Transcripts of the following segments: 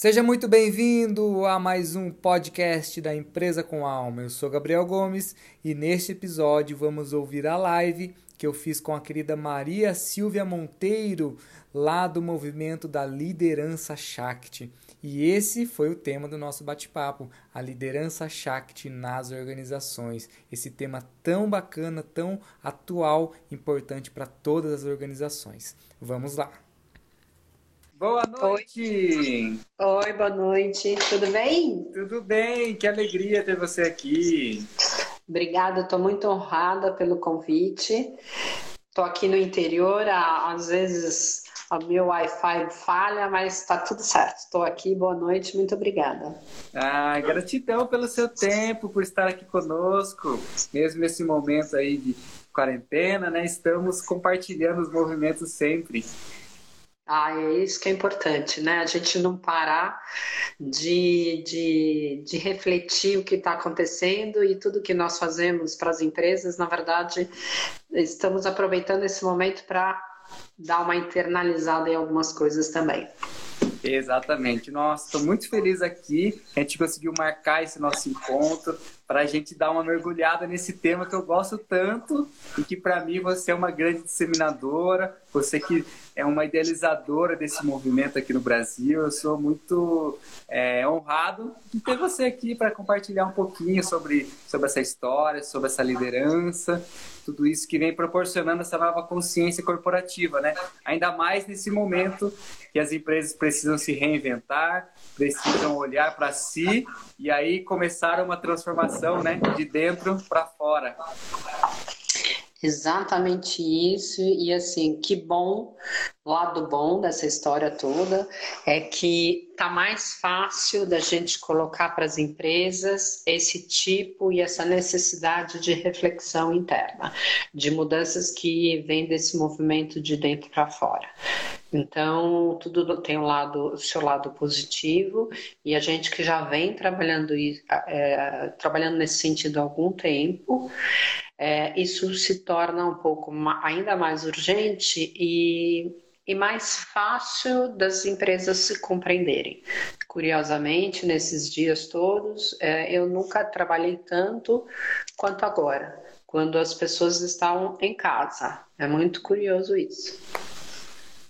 Seja muito bem-vindo a mais um podcast da Empresa com Alma. Eu sou Gabriel Gomes e neste episódio vamos ouvir a live que eu fiz com a querida Maria Silvia Monteiro, lá do movimento da Liderança Shakti. E esse foi o tema do nosso bate-papo, a liderança Shakti nas organizações. Esse tema tão bacana, tão atual, importante para todas as organizações. Vamos lá! Boa noite! Oi. Oi, boa noite. Tudo bem? Tudo bem, que alegria ter você aqui. Obrigada, estou muito honrada pelo convite. Estou aqui no interior, às vezes o meu Wi-Fi falha, mas está tudo certo. Estou aqui, boa noite, muito obrigada. Ah, gratidão pelo seu tempo, por estar aqui conosco, mesmo nesse momento aí de quarentena, né? Estamos compartilhando os movimentos sempre. Ah, é isso que é importante, né? A gente não parar de, de, de refletir o que está acontecendo e tudo que nós fazemos para as empresas, na verdade, estamos aproveitando esse momento para dar uma internalizada em algumas coisas também. Exatamente. Nossa, estou muito feliz aqui. A gente conseguiu marcar esse nosso encontro para a gente dar uma mergulhada nesse tema que eu gosto tanto e que para mim você é uma grande disseminadora, você que é uma idealizadora desse movimento aqui no Brasil. Eu sou muito é, honrado de ter você aqui para compartilhar um pouquinho sobre, sobre essa história, sobre essa liderança, tudo isso que vem proporcionando essa nova consciência corporativa, né? Ainda mais nesse momento que as empresas precisam se reinventar, precisam olhar para si e aí começar uma transformação, né, de dentro para fora. Exatamente isso, e assim, que bom, lado bom dessa história toda é que tá mais fácil da gente colocar para as empresas esse tipo e essa necessidade de reflexão interna, de mudanças que vêm desse movimento de dentro para fora. Então, tudo tem um lado, o seu lado positivo, e a gente que já vem trabalhando, é, trabalhando nesse sentido há algum tempo, é, isso se torna um pouco ainda mais urgente e, e mais fácil das empresas se compreenderem. Curiosamente, nesses dias todos, é, eu nunca trabalhei tanto quanto agora, quando as pessoas estão em casa. É muito curioso isso.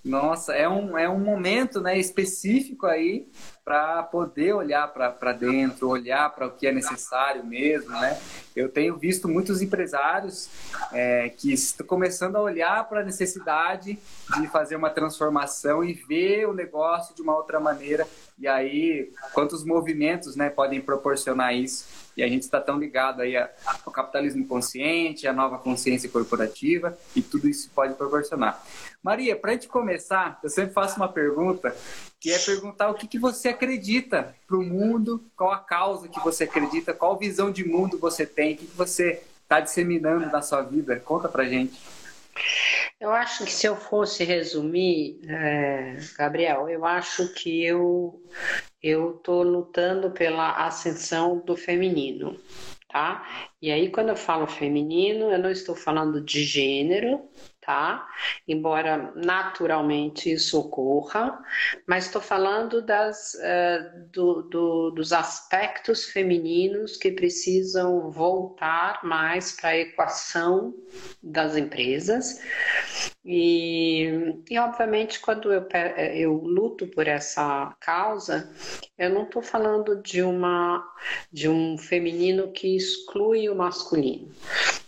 Nossa, é um, é um momento né, específico aí para poder olhar para dentro, olhar para o que é necessário mesmo, né? Eu tenho visto muitos empresários é, que estão começando a olhar para a necessidade de fazer uma transformação e ver o negócio de uma outra maneira. E aí, quantos movimentos né, podem proporcionar isso? E a gente está tão ligado aí ao capitalismo consciente, à nova consciência corporativa, e tudo isso pode proporcionar. Maria, para a gente começar, eu sempre faço uma pergunta, que é perguntar o que, que você acredita para o mundo, qual a causa que você acredita, qual visão de mundo você tem, o que, que você está disseminando na sua vida. Conta para gente. Eu acho que se eu fosse resumir, é, Gabriel, eu acho que eu eu estou lutando pela ascensão do feminino, tá? E aí quando eu falo feminino, eu não estou falando de gênero, tá? Embora naturalmente isso ocorra, mas estou falando das, uh, do, do, dos aspectos femininos que precisam voltar mais para a equação das empresas. E, e obviamente, quando eu, eu luto por essa causa, eu não estou falando de, uma, de um feminino que exclui o masculino.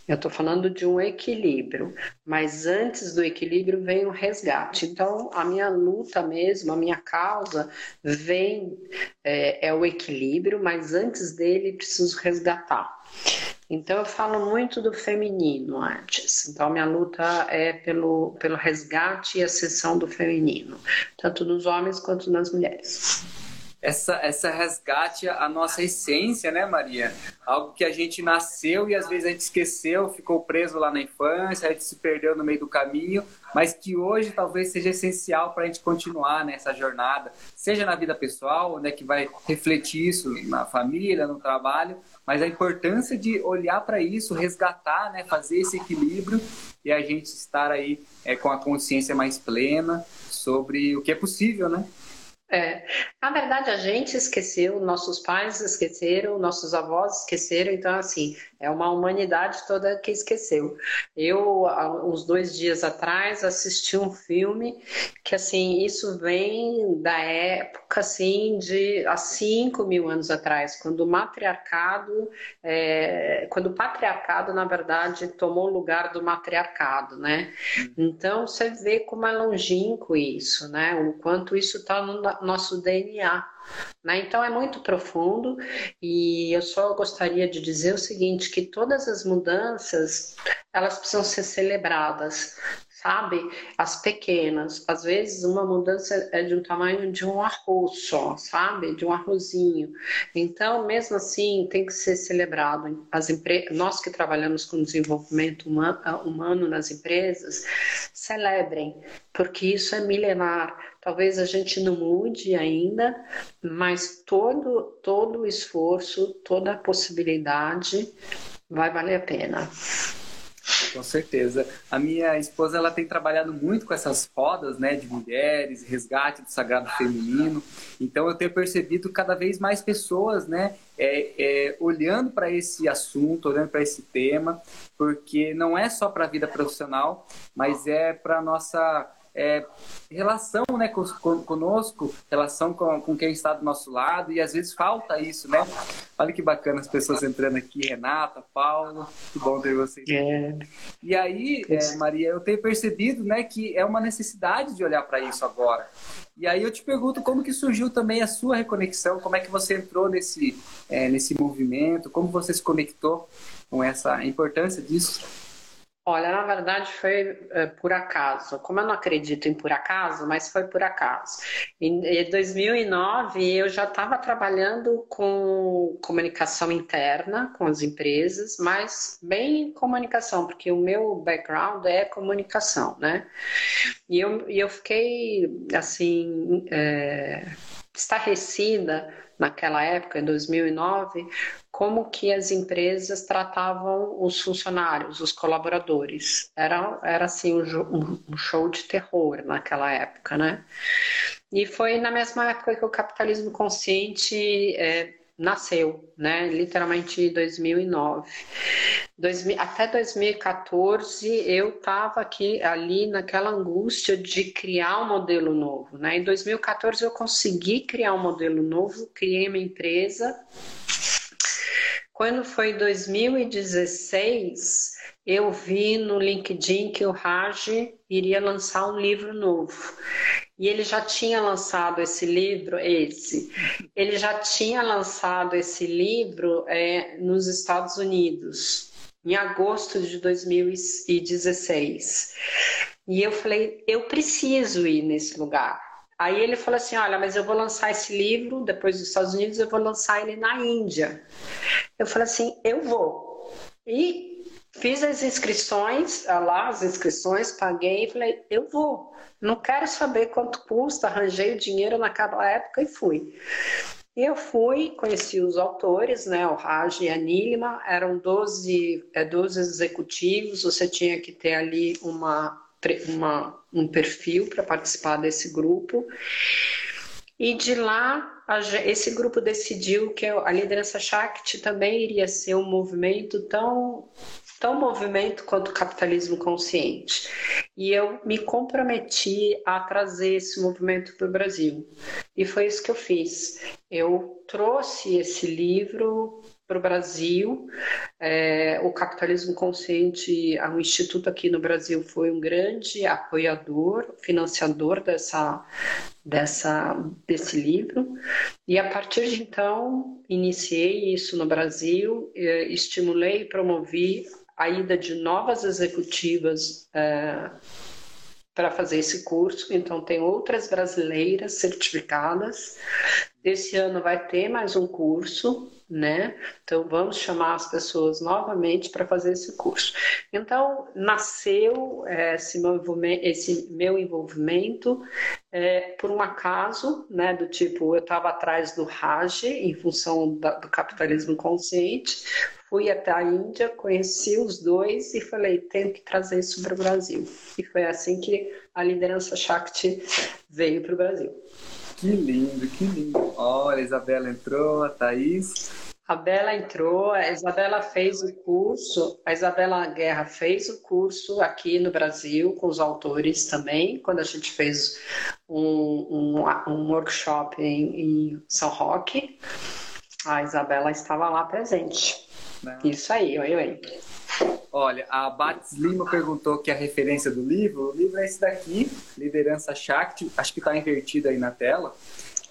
Eu estou falando de um equilíbrio, mas antes do equilíbrio vem o resgate. Então, a minha luta mesmo, a minha causa vem é, é o equilíbrio, mas antes dele preciso resgatar. Então, eu falo muito do feminino antes. Então, minha luta é pelo, pelo resgate e ascensão do feminino, tanto nos homens quanto nas mulheres essa, essa resgate a nossa essência, né, Maria? Algo que a gente nasceu e às vezes a gente esqueceu, ficou preso lá na infância, a gente se perdeu no meio do caminho, mas que hoje talvez seja essencial para a gente continuar nessa jornada, seja na vida pessoal, né, que vai refletir isso na família, no trabalho, mas a importância de olhar para isso, resgatar, né, fazer esse equilíbrio e a gente estar aí é, com a consciência mais plena sobre o que é possível, né? É, na verdade, a gente esqueceu, nossos pais esqueceram, nossos avós esqueceram, então, assim, é uma humanidade toda que esqueceu. Eu, uns dois dias atrás, assisti um filme que, assim, isso vem da época, assim, de há cinco mil anos atrás, quando o matriarcado, é, quando o patriarcado, na verdade, tomou o lugar do matriarcado, né? Hum. Então, você vê como é longínquo isso, né? O quanto isso está nosso DNA. Né? Então é muito profundo e eu só gostaria de dizer o seguinte, que todas as mudanças elas precisam ser celebradas, sabe? As pequenas. Às vezes uma mudança é de um tamanho de um arroz só, sabe? De um arrozinho. Então, mesmo assim, tem que ser celebrado. As empre... Nós que trabalhamos com desenvolvimento humano, nas empresas, celebrem, porque isso é milenar. Talvez a gente não mude ainda, mas todo, todo o esforço, toda a possibilidade vai valer a pena. Com certeza. A minha esposa ela tem trabalhado muito com essas rodas, né, de mulheres, resgate do sagrado feminino. Então eu tenho percebido cada vez mais pessoas, né, é, é, olhando para esse assunto, olhando para esse tema, porque não é só para a vida profissional, mas é para nossa é, relação né, conosco, relação com, com quem está do nosso lado, e às vezes falta isso, né? Olha que bacana as pessoas entrando aqui, Renata, Paulo, que bom ter vocês. É. E aí, é, Maria, eu tenho percebido né, que é uma necessidade de olhar para isso agora. E aí eu te pergunto como que surgiu também a sua reconexão, como é que você entrou nesse, é, nesse movimento, como você se conectou com essa importância disso? Olha, na verdade foi é, por acaso. Como eu não acredito em por acaso, mas foi por acaso. Em, em 2009 eu já estava trabalhando com comunicação interna com as empresas, mas bem comunicação, porque o meu background é comunicação, né? E eu, e eu fiquei assim é, estarrecida naquela época, em 2009, como que as empresas tratavam os funcionários, os colaboradores. Era, era assim, um, um show de terror naquela época, né? E foi na mesma época que o capitalismo consciente é, nasceu, né? Literalmente 2009. Dois, até 2014 eu estava aqui ali naquela angústia de criar um modelo novo. Né? Em 2014 eu consegui criar um modelo novo, criei minha empresa. Quando foi 2016, eu vi no LinkedIn que o Raj iria lançar um livro novo. E ele já tinha lançado esse livro, esse. Ele já tinha lançado esse livro é, nos Estados Unidos em agosto de 2016. E eu falei, eu preciso ir nesse lugar. Aí ele falou assim: Olha, mas eu vou lançar esse livro depois dos Estados Unidos, eu vou lançar ele na Índia. Eu falei assim: Eu vou. E Fiz as inscrições, ah, lá as inscrições, paguei e falei, eu vou. Não quero saber quanto custa, arranjei o dinheiro naquela época e fui. E eu fui, conheci os autores, né, o Raj e a Nilma, eram 12, é, 12 executivos, você tinha que ter ali uma, uma um perfil para participar desse grupo. E de lá, esse grupo decidiu que a liderança Shakti também iria ser um movimento tão tão movimento quanto o capitalismo consciente. E eu me comprometi a trazer esse movimento para o Brasil. E foi isso que eu fiz. Eu trouxe esse livro para o Brasil. É, o Capitalismo Consciente, um instituto aqui no Brasil, foi um grande apoiador, financiador dessa, dessa, desse livro. E a partir de então, iniciei isso no Brasil, é, estimulei e promovi a ida de novas executivas é, para fazer esse curso. Então, tem outras brasileiras certificadas. Esse ano vai ter mais um curso, né? Então, vamos chamar as pessoas novamente para fazer esse curso. Então, nasceu é, esse, esse meu envolvimento é, por um acaso, né? Do tipo, eu estava atrás do Raj, em função da, do capitalismo consciente, fui até a Índia, conheci os dois e falei, tenho que trazer isso para o Brasil. E foi assim que a liderança Shakti veio para o Brasil. Que lindo, que lindo. Olha, a Isabela entrou, a Thaís. A Bela entrou, a Isabela fez o curso, a Isabela Guerra fez o curso aqui no Brasil com os autores também, quando a gente fez um, um, um workshop em, em, São Roque, a Isabela estava lá presente. Não. Isso aí, oi, oi. Olha, a Bates Lima perguntou que a referência do livro, o livro é esse daqui, Liderança Shakti, acho que está invertido aí na tela.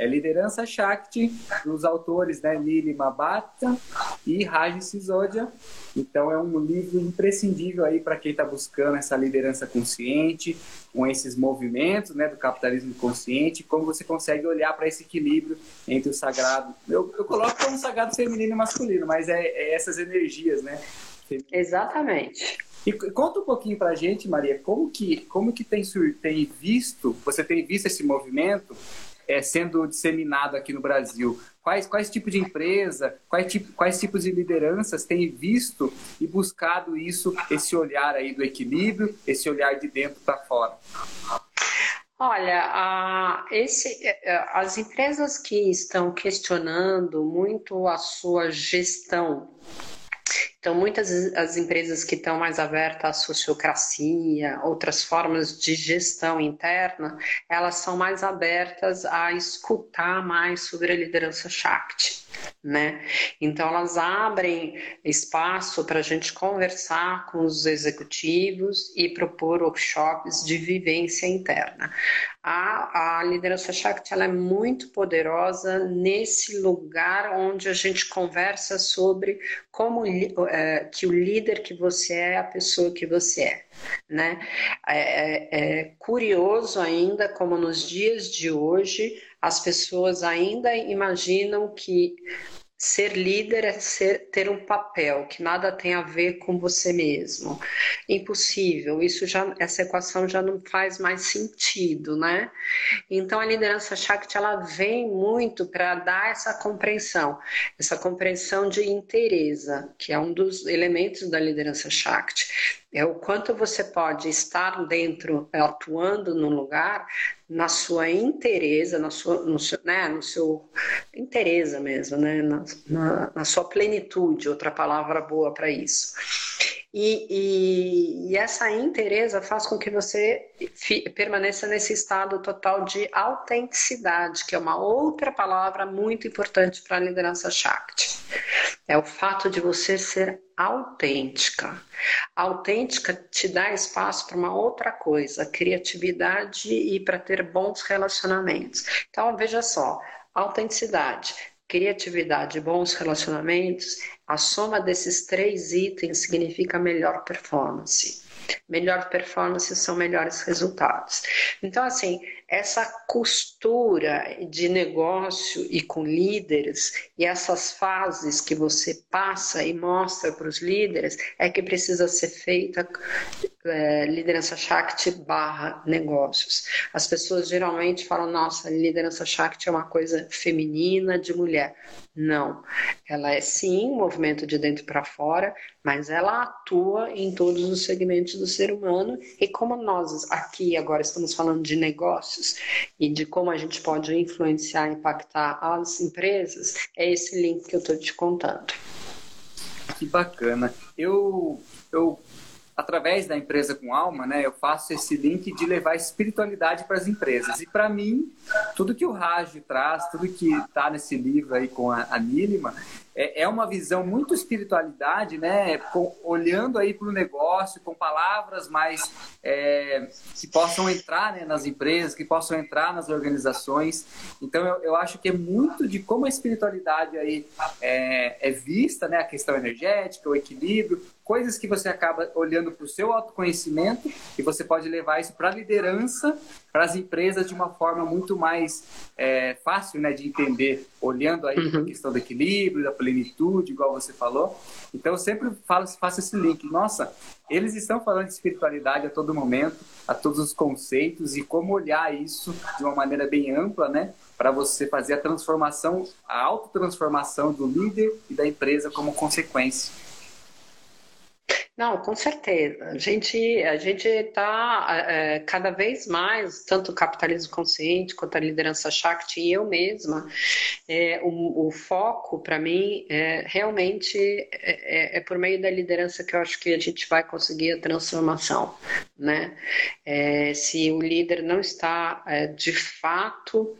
É Liderança Shakti, dos autores né, Lili Mabata e Raj Sisodia. Então é um livro imprescindível aí para quem está buscando essa liderança consciente, com esses movimentos né, do capitalismo consciente, como você consegue olhar para esse equilíbrio entre o sagrado. Eu, eu coloco como sagrado feminino e masculino, mas é, é essas energias, né? Exatamente. E conta um pouquinho para a gente, Maria, como que, como que tem, tem visto, você tem visto esse movimento é, sendo disseminado aqui no Brasil? Quais, quais tipos de empresa, quais, tipo, quais tipos de lideranças têm visto e buscado isso, esse olhar aí do equilíbrio, esse olhar de dentro para fora? Olha, esse, é, é, as empresas que estão questionando muito a sua gestão então, muitas as empresas que estão mais abertas à sociocracia, outras formas de gestão interna, elas são mais abertas a escutar mais sobre a liderança Shakti. Né? Então, elas abrem espaço para a gente conversar com os executivos e propor workshops de vivência interna. A, a liderança Shakti ela é muito poderosa nesse lugar onde a gente conversa sobre como é, que o líder que você é, é a pessoa que você é. Né? É, é, é curioso ainda como nos dias de hoje as pessoas ainda imaginam que Ser líder é ser, ter um papel que nada tem a ver com você mesmo. Impossível. Isso já, essa equação já não faz mais sentido, né? Então a liderança Shakti ela vem muito para dar essa compreensão, essa compreensão de inteireza, que é um dos elementos da liderança Shakti é o quanto você pode estar dentro, atuando no lugar, na sua inteireza, na sua, no seu, né, no seu inteireza mesmo, né, na, na, na sua plenitude, outra palavra boa para isso. E, e, e, essa inteireza faz com que você fi, permaneça nesse estado total de autenticidade, que é uma outra palavra muito importante para a liderança Shakti. É o fato de você ser autêntica. autêntica te dá espaço para uma outra coisa, criatividade e para ter bons relacionamentos. Então, veja só, autenticidade, criatividade e bons relacionamentos, a soma desses três itens significa melhor performance. Melhor performance são melhores resultados. Então, assim, essa costura de negócio e com líderes e essas fases que você passa e mostra para os líderes é que precisa ser feita é, liderança Shakti barra negócios. As pessoas geralmente falam, nossa, liderança Shakti é uma coisa feminina de mulher. Não, ela é sim um movimento de dentro para fora, mas ela atua em todos os segmentos do ser humano e como nós aqui agora estamos falando de negócios e de como a gente pode influenciar, impactar as empresas, é esse link que eu estou te contando. Que bacana. Eu, eu através da empresa com alma, né, eu faço esse link de levar espiritualidade para as empresas. E para mim, tudo que o Raj traz, tudo que está nesse livro aí com a, a é, é uma visão muito espiritualidade, né? Com, olhando aí para o negócio com palavras mais é, que possam entrar né, nas empresas, que possam entrar nas organizações. Então eu, eu acho que é muito de como a espiritualidade aí é, é vista, né? A questão energética, o equilíbrio, coisas que você acaba olhando para o seu autoconhecimento e você pode levar isso para a liderança, para as empresas de uma forma muito mais é, fácil né, de entender, olhando aí uhum. a questão do equilíbrio, da plenitude, igual você falou. Então eu sempre falo, faço esse link. Nossa, eles estão falando de espiritualidade a todo momento, a todos os conceitos e como olhar isso de uma maneira bem ampla, né? Para você fazer a transformação, a autotransformação do líder e da empresa como consequência. Não, com certeza. A gente a gente está é, cada vez mais, tanto o capitalismo consciente quanto a liderança Shakti e eu mesma, é, o, o, foco para mim é realmente é, é, é, por meio da liderança que eu acho que a gente vai conseguir a transformação, né? É, se o líder não está de fato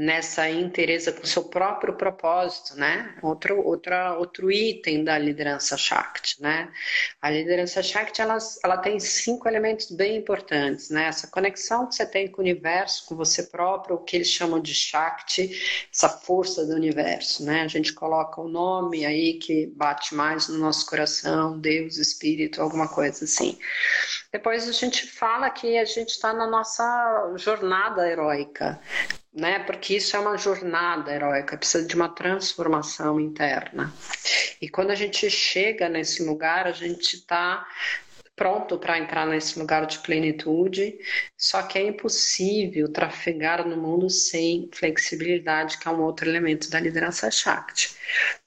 nessa interesa com seu próprio propósito, né? Outro, outra, outro item da liderança Shakti, né? A liderança Shakti, ela, ela tem cinco elementos bem importantes, né? Essa conexão que você tem com o universo, com você próprio, o que eles chamam de Shakti, essa força do universo, né? A gente coloca o nome aí que bate mais no nosso coração, Deus, Espírito, alguma coisa assim. Depois a gente fala que a gente está na nossa jornada heróica, né? Porque isso é uma jornada heróica, precisa de uma transformação interna. E quando a gente chega nesse lugar, a gente está pronto para entrar nesse lugar de plenitude, só que é impossível trafegar no mundo sem flexibilidade, que é um outro elemento da liderança Shakti.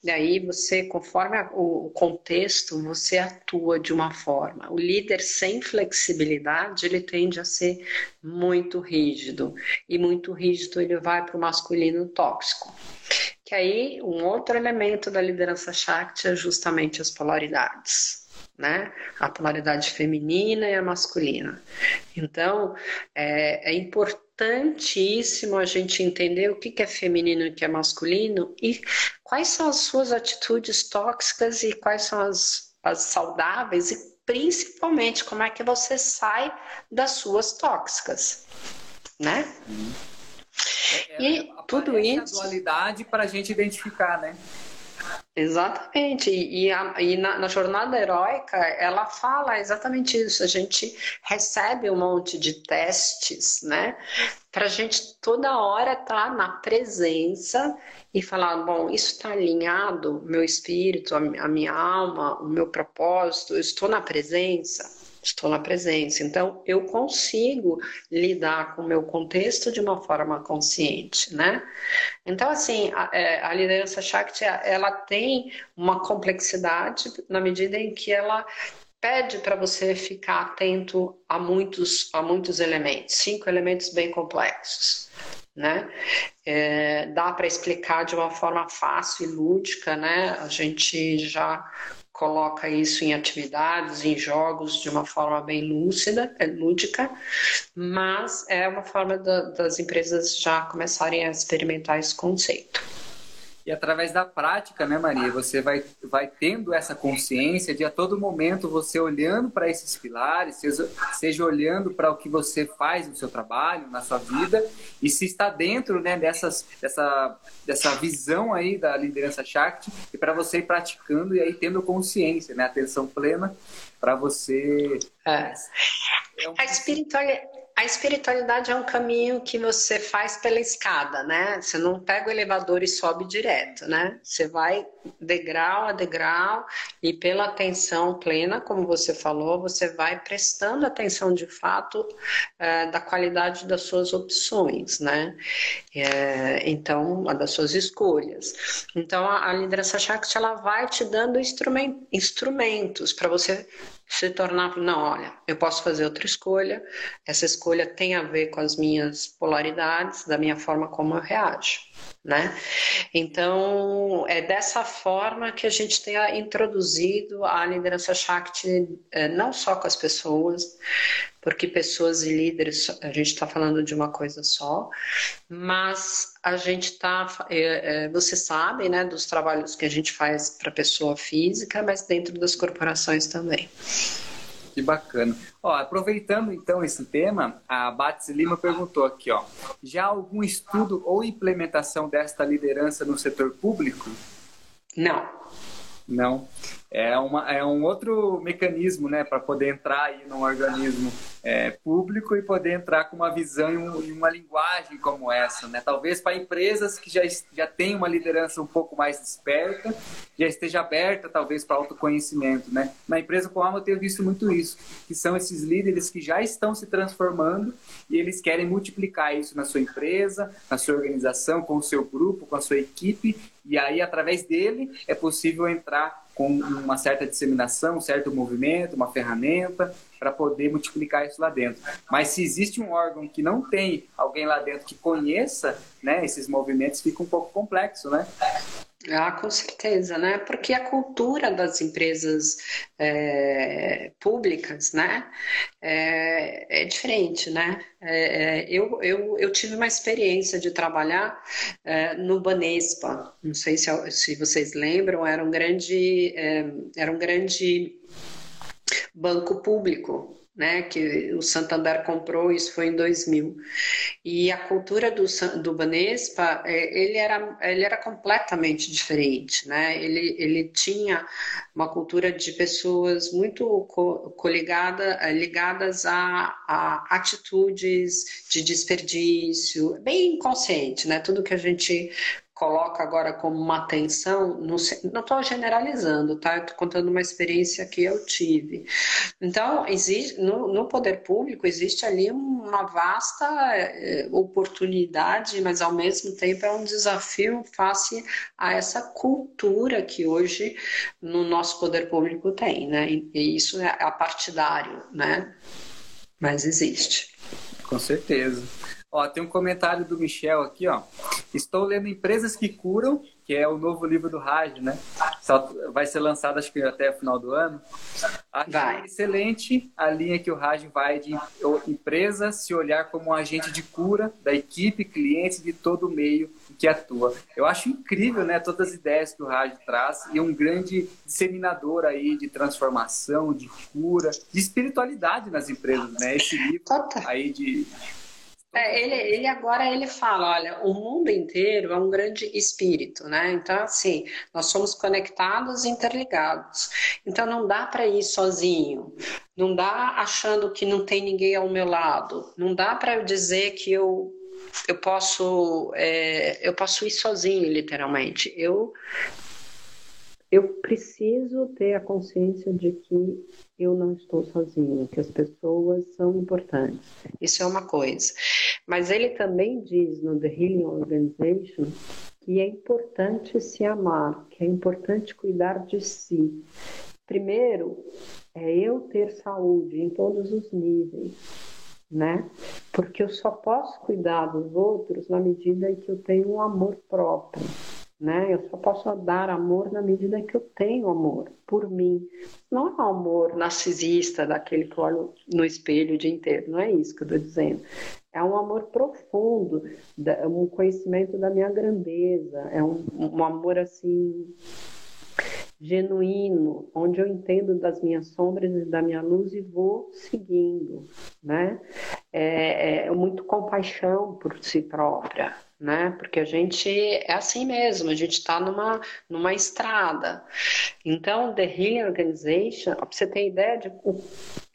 E aí você, conforme o contexto, você atua de uma forma. O líder sem flexibilidade, ele tende a ser muito rígido, e muito rígido ele vai para o masculino tóxico. Que aí um outro elemento da liderança Shakti é justamente as polaridades né? A polaridade feminina e a masculina. Então, é, é importantíssimo a gente entender o que, que é feminino e o que é masculino e quais são as suas atitudes tóxicas e quais são as, as saudáveis e principalmente como é que você sai das suas tóxicas, né? É, é, e tudo isso. A dualidade para a gente identificar, né? Exatamente, e, a, e na, na, jornada heróica ela fala exatamente isso. A gente recebe um monte de testes, né? Para a gente toda hora estar tá na presença e falar: bom, isso está alinhado, meu espírito, a, a minha alma, o meu propósito, eu estou na presença estou na presença. Então, eu consigo lidar com o meu contexto de uma forma consciente, né? Então, assim, a, é, a liderança Shakti, ela tem uma complexidade na medida em que ela pede para você ficar atento a muitos, a muitos elementos, cinco elementos bem complexos. Né? É, dá para explicar de uma forma fácil e lúdica, né? A gente já coloca isso em atividades, em jogos de uma forma bem lúcida, é lúdica, mas é uma forma da, das empresas já começarem a experimentar esse conceito. E através da prática, né, Maria, você vai, vai tendo essa consciência de a todo momento você olhando para esses pilares, seja, seja olhando para o que você faz no seu trabalho, na sua vida, e se está dentro né, dessas, dessa, dessa visão aí da liderança Shakti, e para você ir praticando e aí tendo consciência, né, atenção plena, para você. É. É um... A espiritualidade a espiritualidade é um caminho que você faz pela escada, né? Você não pega o elevador e sobe direto, né? Você vai degrau a degrau e pela atenção plena, como você falou, você vai prestando atenção de fato é, da qualidade das suas opções, né? É, então, das suas escolhas. Então, a, a liderança Shakti, ela vai te dando instrument, instrumentos para você se tornar, não, olha, eu posso fazer outra escolha, essa escolha tem a ver com as minhas polaridades, da minha forma como eu reajo, né? Então, é dessa forma que a gente tem introduzido a liderança Shakti, é, não só com as pessoas, porque pessoas e líderes, a gente está falando de uma coisa só, mas a gente está, é, é, você sabe, né, dos trabalhos que a gente faz para pessoa física, mas dentro das corporações também. Que bacana. Ó, aproveitando então esse tema, a Bates Lima perguntou aqui, ó, já algum estudo ou implementação desta liderança no setor público? Não. Não. É, uma, é um outro mecanismo, né, para poder entrar aí num organismo é, público e poder entrar com uma visão e, uma linguagem como essa, né? Talvez para empresas que já, já têm uma liderança um pouco mais desperta, já esteja aberta talvez para autoconhecimento, né? Na empresa com alma eu tenho visto muito isso, que são esses líderes que já estão se transformando e eles querem multiplicar isso na sua empresa, na sua organização, com o seu grupo, com a sua equipe, e aí através dele é possível entrar com uma certa disseminação, um certo movimento, uma ferramenta para poder multiplicar isso lá dentro. Mas se existe um órgão que não tem alguém lá dentro que conheça né, esses movimentos, fica um pouco complexo, né? Ah, com certeza, né? Porque a cultura das empresas é, públicas, né, é, é diferente, né? É, é eu, eu, eu tive uma experiência de trabalhar é, no Banespa, não sei se, se vocês lembram, era um grande, é, era um grande banco público né, que o Santander comprou, isso foi em 2000. E a cultura do, do Banespa, é, ele era, ele era completamente diferente, né? Ele, ele tinha uma cultura de pessoas muito coligada, ligadas a, a atitudes de desperdício, bem inconsciente, né? Tudo que a gente coloca agora como uma atenção, não estou generalizando, tá? Estou contando uma experiência que eu tive. Então, existe, no, no poder público existe ali uma vasta eh, oportunidade, mas ao mesmo tempo é um desafio face a essa cultura que hoje no nosso poder público tem, né? E, e isso é apartidário, né? Mas existe. Com certeza. Ó, tem um comentário do Michel aqui, ó. Estou lendo Empresas que Curam, que é o novo livro do Raj, né? Vai ser lançado, acho que até o final do ano. Achei vai. excelente a linha que o Raj vai de empresa se olhar como um agente de cura da equipe, clientes de todo o meio que atua. Eu acho incrível, né, todas as ideias que o Raj traz e um grande disseminador aí de transformação, de cura, de espiritualidade nas empresas, né? Esse livro aí de é, ele, ele agora ele fala, olha, o mundo inteiro é um grande espírito, né? Então assim, nós somos conectados e interligados. Então não dá para ir sozinho, não dá achando que não tem ninguém ao meu lado, não dá para dizer que eu eu posso é, eu posso ir sozinho, literalmente. Eu eu preciso ter a consciência de que eu não estou sozinho, que as pessoas são importantes. Isso é uma coisa. Mas ele também diz no The Healing Organization que é importante se amar, que é importante cuidar de si. Primeiro, é eu ter saúde em todos os níveis, né? Porque eu só posso cuidar dos outros na medida em que eu tenho um amor próprio né? Eu só posso dar amor na medida que eu tenho amor por mim. Não é um amor narcisista, daquele que eu olho no espelho o dia inteiro, não é isso que eu estou dizendo. É um amor profundo, um conhecimento da minha grandeza, é um, um amor assim genuíno, onde eu entendo das minhas sombras e da minha luz e vou seguindo, né? É, é muito compaixão por si própria, né? Porque a gente é assim mesmo, a gente está numa, numa estrada. Então, The Healing Organization, para você ter ideia de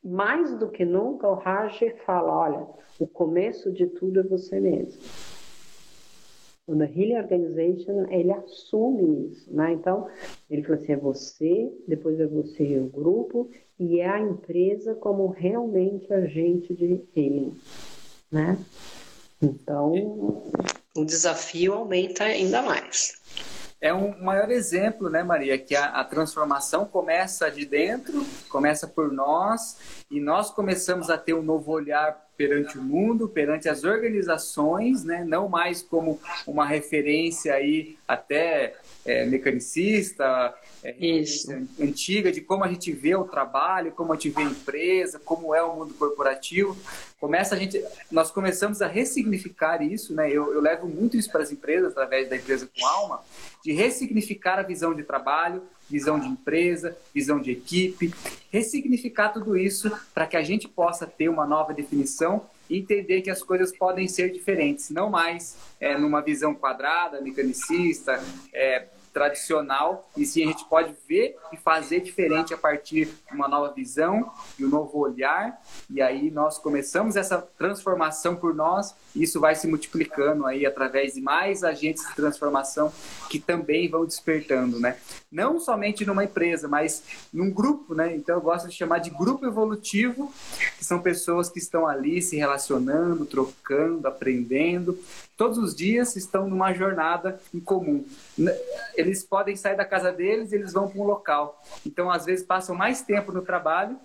mais do que nunca, o Raj fala: olha, o começo de tudo é você mesmo. O The Healing Organization, ele assume isso, né? Então, ele fala assim, é você, depois é você e o grupo, e é a empresa como realmente agente de healing, né? Então, o desafio aumenta ainda mais. É um maior exemplo, né, Maria, que a, a, transformação começa de dentro, começa por nós, e nós começamos a ter um novo olhar perante o mundo, perante as organizações, né, não mais como uma referência aí até é, mecanicista, é, antiga de como a gente vê o trabalho, como a gente vê a empresa, como é o mundo corporativo. Começa a gente, nós começamos a ressignificar isso, né? Eu, eu levo muito isso para as empresas através da empresa com alma, de ressignificar a visão de trabalho, visão de empresa, visão de equipe, ressignificar tudo isso para que a gente possa ter uma nova definição e entender que as coisas podem ser diferentes, não mais é, numa visão quadrada, mecanicista, é, tradicional, e sim a gente pode ver e fazer diferente a partir de uma nova visão e um novo olhar, e aí nós começamos essa transformação por nós, e isso vai se multiplicando aí através de mais agentes de transformação que também vão despertando, né? Não somente numa empresa, mas num grupo, né? Então eu gosto de chamar de grupo evolutivo, que são pessoas que estão ali se relacionando, trocando, aprendendo, todos os dias estão numa jornada em comum. Eles podem sair da casa deles, eles vão para um local. Então, às vezes, passam mais tempo no trabalho,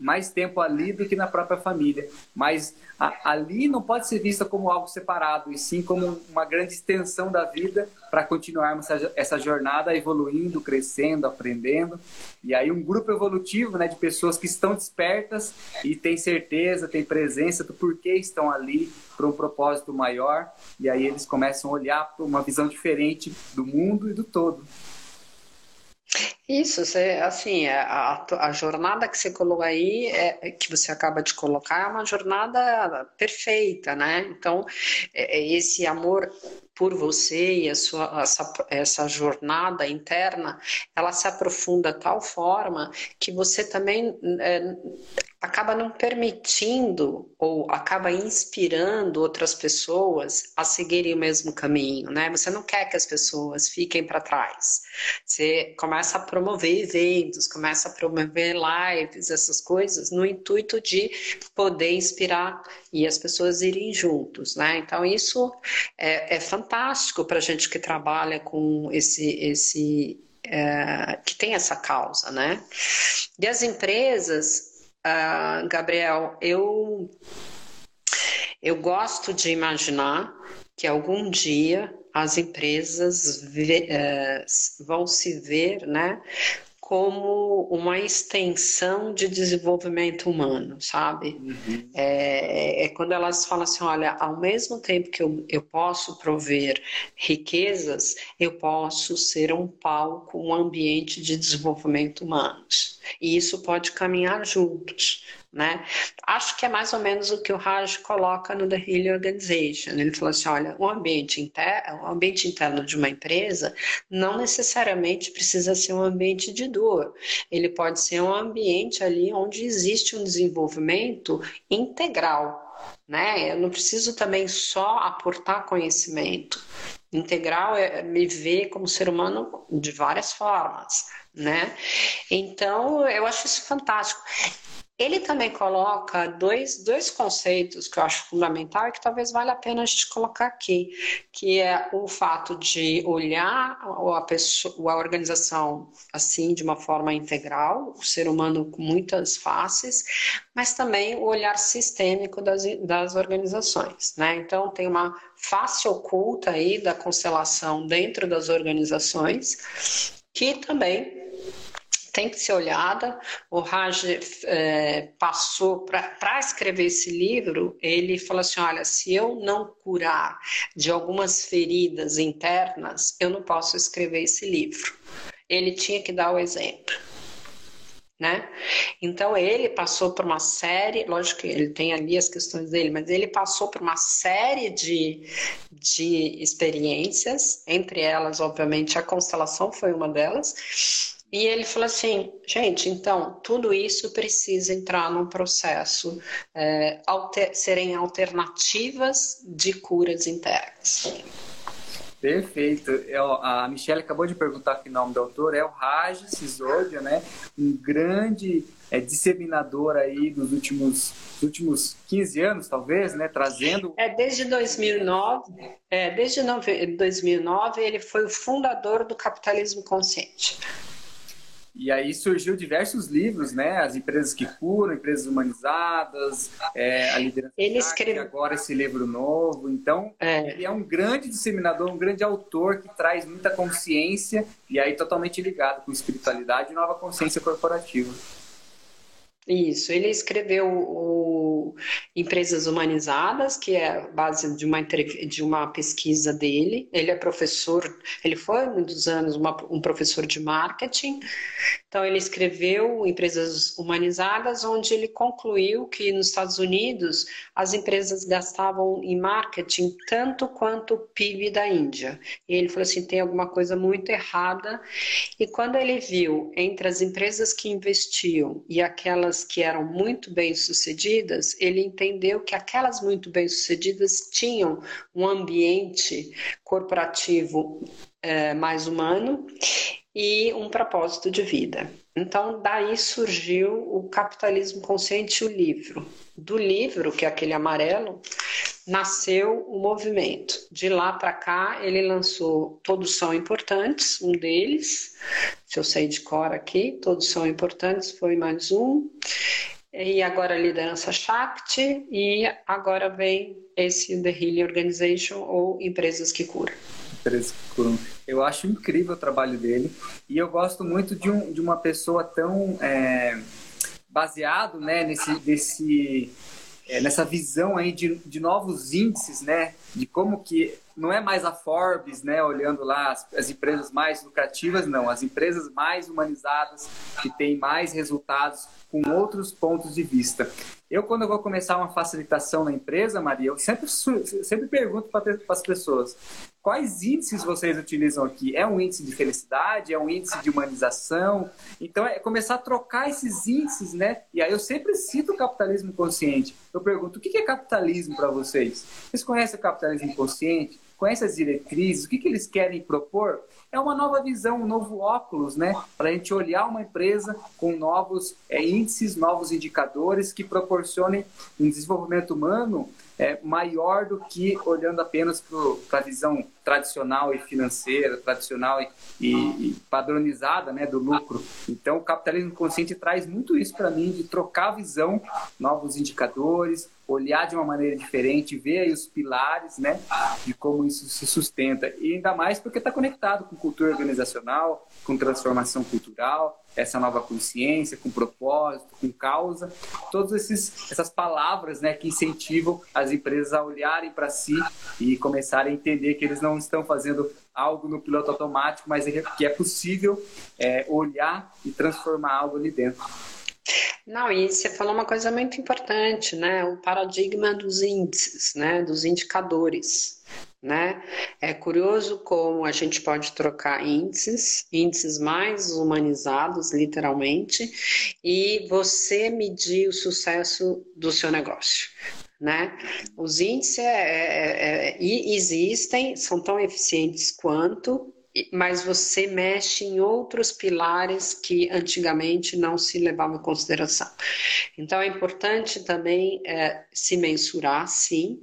mais tempo ali do que na própria família. Mas a, ali não pode ser vista como algo separado, e sim como uma grande extensão da vida para continuarmos essa, essa jornada evoluindo, crescendo, aprendendo. E aí um grupo evolutivo né, de pessoas que estão despertas e têm certeza, têm presença do porquê estão ali para um propósito maior. E aí eles começam a olhar para uma visão diferente do mundo e do todo. Isso, você, assim, é, a, a jornada que você colocou aí, é, que você acaba de colocar, é uma jornada perfeita, né? Então, é, é esse amor por você e a sua, essa, essa jornada interna, ela se aprofunda de tal forma que você também é, acaba não permitindo ou acaba inspirando outras pessoas a seguirem o mesmo caminho, né? Você não quer que as pessoas fiquem para trás. Você começa a promover eventos, começa a promover lives, essas coisas, no intuito de poder inspirar e as pessoas irem juntos, né? Então isso é, é fantástico para a gente que trabalha com esse esse é, que tem essa causa, né? E as empresas uh, Gabriel, eu, eu gosto de imaginar que algum dia as empresas uh, vão se ver né, como uma extensão de desenvolvimento humano, sabe? Uhum. É, é, quando elas falam assim, olha, ao mesmo tempo que eu, eu posso prover riquezas, eu posso ser um palco, um ambiente de desenvolvimento humanos. E isso pode caminhar juntos. Né? Acho que é mais ou menos o que o Raj coloca no The Healing Organization. Ele falou assim: olha, o ambiente, interno, o ambiente interno de uma empresa não necessariamente precisa ser um ambiente de dor. Ele pode ser um ambiente ali onde existe um desenvolvimento integral. Né? Eu não preciso também só aportar conhecimento. Integral é me ver como ser humano de várias formas, né? Então, eu acho isso fantástico. Ele também coloca dois, dois conceitos que eu acho fundamental e que talvez valha a pena a gente colocar aqui, que é o fato de olhar a, pessoa, a organização assim de uma forma integral, o ser humano com muitas faces, mas também o olhar sistêmico das, das organizações. Né? Então, tem uma face oculta aí da constelação dentro das organizações, que também tem que ser olhada. O Raj é, passou para escrever esse livro, ele falou assim: olha, se eu não curar de algumas feridas internas, eu não posso escrever esse livro. Ele tinha que dar o exemplo. Né? Então ele passou por uma série, lógico que ele tem ali as questões dele, mas ele passou por uma série de, de experiências, entre elas, obviamente, a constelação foi uma delas, e ele falou assim, gente, então tudo isso precisa entrar num processo, é, alter, serem alternativas de curas internas. Perfeito. Eu, a Michelle acabou de perguntar que o nome do autor é o Raj Sisodia, né? Um grande é, disseminador aí dos últimos, últimos 15 anos, talvez, né? Trazendo... É, desde 2009, é, desde 2009 ele foi o fundador do capitalismo consciente. E aí surgiu diversos livros, né? As empresas que curam, empresas humanizadas, é, a liderança. Ele escreveu agora esse livro novo. Então, é. ele é um grande disseminador, um grande autor que traz muita consciência e aí totalmente ligado com espiritualidade e nova consciência corporativa. Isso, ele escreveu o Empresas Humanizadas, que é base de uma, de uma pesquisa dele. Ele é professor, ele foi muitos anos uma, um professor de marketing, Então, ele escreveu Empresas Humanizadas, onde ele concluiu que nos Estados Unidos as empresas gastavam em marketing tanto quanto o PIB da Índia. E ele falou assim: tem alguma coisa muito errada. E quando ele viu entre as empresas que investiam e aquelas que eram muito bem sucedidas, ele entendeu que aquelas muito bem sucedidas tinham um ambiente corporativo é, mais humano e um propósito de vida. Então, daí surgiu o Capitalismo Consciente, o livro. Do livro, que é aquele amarelo, nasceu o movimento. De lá para cá, ele lançou Todos São Importantes, um deles, se eu sei de cor aqui, Todos São Importantes foi mais um. E agora Liderança Shakti, e agora vem esse The Healing Organization, ou Empresas que Curam. Eu acho incrível o trabalho dele, e eu gosto muito de, um, de uma pessoa tão... É, baseado né, nesse, desse é, nessa visão aí de, de novos índices, né, de como que não é mais a Forbes, né, olhando lá as, as, empresas mais lucrativas, não, as empresas mais humanizadas, que têm mais resultados com outros pontos de vista. Eu, quando eu vou começar uma facilitação na empresa, Maria, eu sempre, sempre pergunto para as pessoas, quais índices vocês utilizam aqui? É um índice de felicidade? É um índice de humanização? Então, é começar a trocar esses índices, né? E aí eu sempre cito o capitalismo consciente. Eu pergunto, o que é capitalismo para vocês? Vocês conhecem o capitalismo consciente? Conhecem as diretrizes? O que, que eles querem propor? é uma nova visão, um novo óculos, né? Para a gente olhar uma empresa com novos é, índices, novos indicadores que proporcionem um desenvolvimento humano é, maior do que olhando apenas para a visão tradicional e financeira, tradicional e, e, e, padronizada né, do lucro. Então, o capitalismo consciente traz muito isso para mim, de trocar a visão, novos indicadores, olhar de uma maneira diferente, ver aí os pilares né, de como isso se sustenta. E ainda mais porque está conectado com cultura organizacional, com transformação cultural, essa nova consciência, com propósito, com causa, todas essas palavras né, que incentivam as empresas a olharem para si e começarem a entender que eles não estão fazendo algo no piloto automático, mas é que é possível é, olhar e transformar algo ali dentro. Não, e você falou uma coisa muito importante, né? O paradigma dos índices, né? Dos indicadores. Né? É curioso como a gente pode trocar índices, índices mais humanizados, literalmente, e você medir o sucesso do seu negócio. Né? Os índices é, é, é, existem, são tão eficientes quanto, mas você mexe em outros pilares que antigamente não se levavam em consideração. Então é importante também é, se mensurar, sim,